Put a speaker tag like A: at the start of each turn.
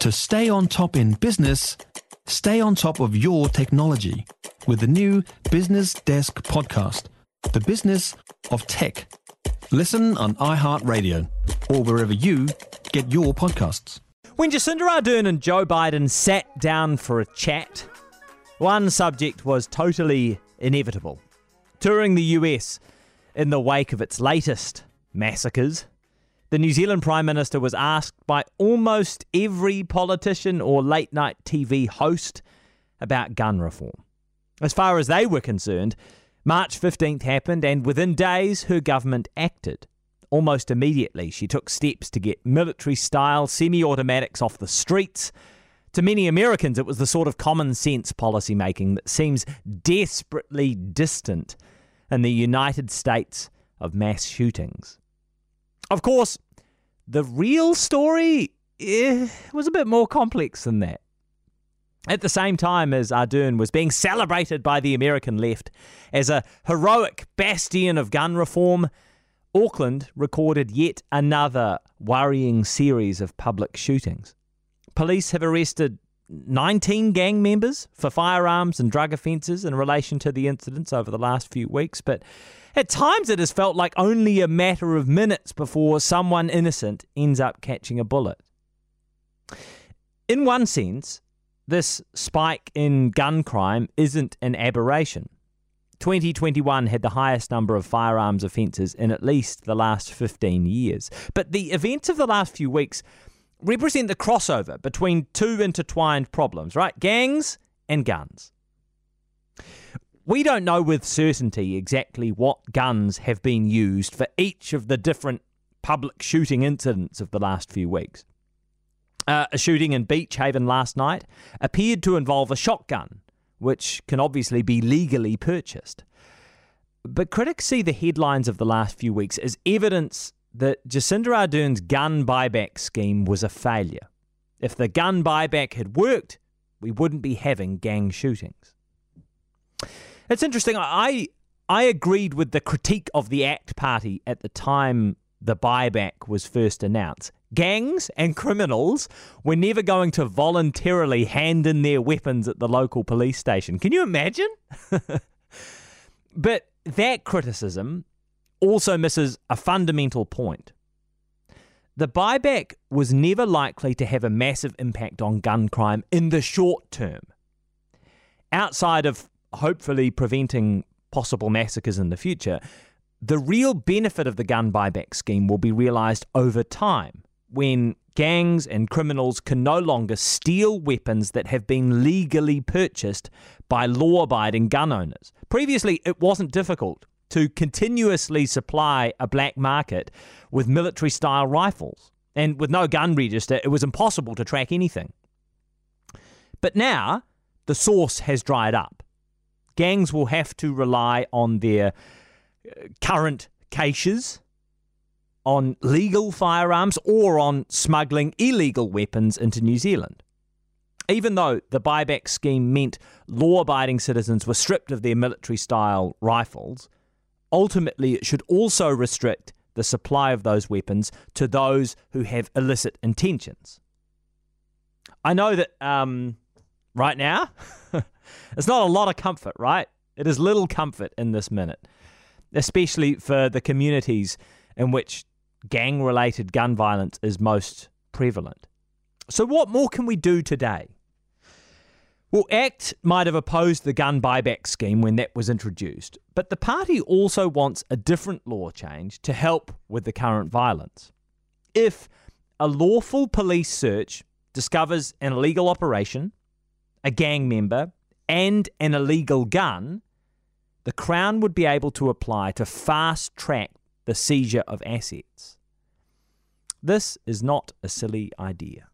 A: To stay on top in business, stay on top of your technology with the new Business Desk podcast, The Business of Tech. Listen on iHeartRadio or wherever you get your podcasts.
B: When Jacinda Ardern and Joe Biden sat down for a chat, one subject was totally inevitable. Touring the US in the wake of its latest massacres, the New Zealand Prime Minister was asked by almost every politician or late night TV host about gun reform. As far as they were concerned, March 15th happened, and within days, her government acted. Almost immediately, she took steps to get military style semi automatics off the streets. To many Americans, it was the sort of common sense policy making that seems desperately distant in the United States of mass shootings. Of course, the real story eh, was a bit more complex than that. At the same time as Ardern was being celebrated by the American left as a heroic bastion of gun reform, Auckland recorded yet another worrying series of public shootings. Police have arrested 19 gang members for firearms and drug offences in relation to the incidents over the last few weeks, but at times it has felt like only a matter of minutes before someone innocent ends up catching a bullet. In one sense, this spike in gun crime isn't an aberration. 2021 had the highest number of firearms offences in at least the last 15 years. But the events of the last few weeks represent the crossover between two intertwined problems, right? Gangs and guns. We don't know with certainty exactly what guns have been used for each of the different public shooting incidents of the last few weeks. Uh, a shooting in Beach Haven last night appeared to involve a shotgun, which can obviously be legally purchased. But critics see the headlines of the last few weeks as evidence that Jacinda Ardern's gun buyback scheme was a failure. If the gun buyback had worked, we wouldn't be having gang shootings. It's interesting. I I agreed with the critique of the ACT Party at the time the buyback was first announced. Gangs and criminals were never going to voluntarily hand in their weapons at the local police station. Can you imagine? but that criticism also misses a fundamental point. The buyback was never likely to have a massive impact on gun crime in the short term. Outside of hopefully preventing possible massacres in the future, the real benefit of the gun buyback scheme will be realised over time when gangs and criminals can no longer steal weapons that have been legally purchased by law abiding gun owners. Previously, it wasn't difficult to continuously supply a black market with military style rifles. And with no gun register, it was impossible to track anything. But now, the source has dried up. Gangs will have to rely on their uh, current caches, on legal firearms, or on smuggling illegal weapons into New Zealand. Even though the buyback scheme meant law abiding citizens were stripped of their military style rifles, ultimately it should also restrict the supply of those weapons to those who have illicit intentions. I know that um, right now, it's not a lot of comfort, right? It is little comfort in this minute, especially for the communities in which gang related gun violence is most prevalent. So, what more can we do today? Well, ACT might have opposed the gun buyback scheme when that was introduced, but the party also wants a different law change to help with the current violence. If a lawful police search discovers an illegal operation, a gang member, and an illegal gun, the Crown would be able to apply to fast track the seizure of assets. This is not a silly idea.